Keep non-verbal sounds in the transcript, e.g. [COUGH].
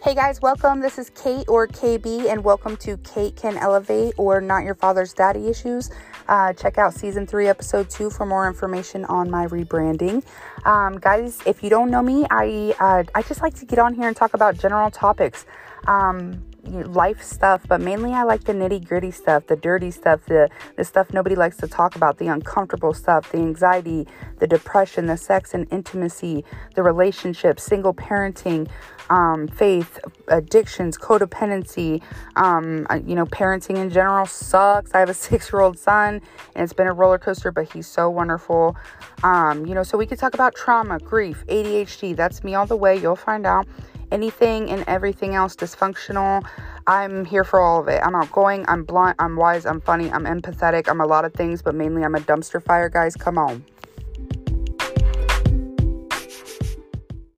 Hey guys, welcome. This is Kate or KB, and welcome to Kate Can Elevate or Not Your Father's Daddy Issues. Uh, check out season three, episode two for more information on my rebranding. Um, guys, if you don't know me, I uh, I just like to get on here and talk about general topics. Um, life stuff, but mainly I like the nitty gritty stuff, the dirty stuff, the, the stuff nobody likes to talk about, the uncomfortable stuff, the anxiety, the depression, the sex and intimacy, the relationships, single parenting, um, faith, addictions, codependency. Um, you know, parenting in general sucks. I have a [LAUGHS] six year old son and it's been a roller coaster, but he's so wonderful. Um, you know, so we could talk about trauma, grief, ADHD. That's me all the way. You'll find out anything and everything else dysfunctional. I'm here for all of it. I'm outgoing, I'm blunt, I'm wise, I'm funny, I'm empathetic, I'm a lot of things, but mainly I'm a dumpster fire, guys. Come on.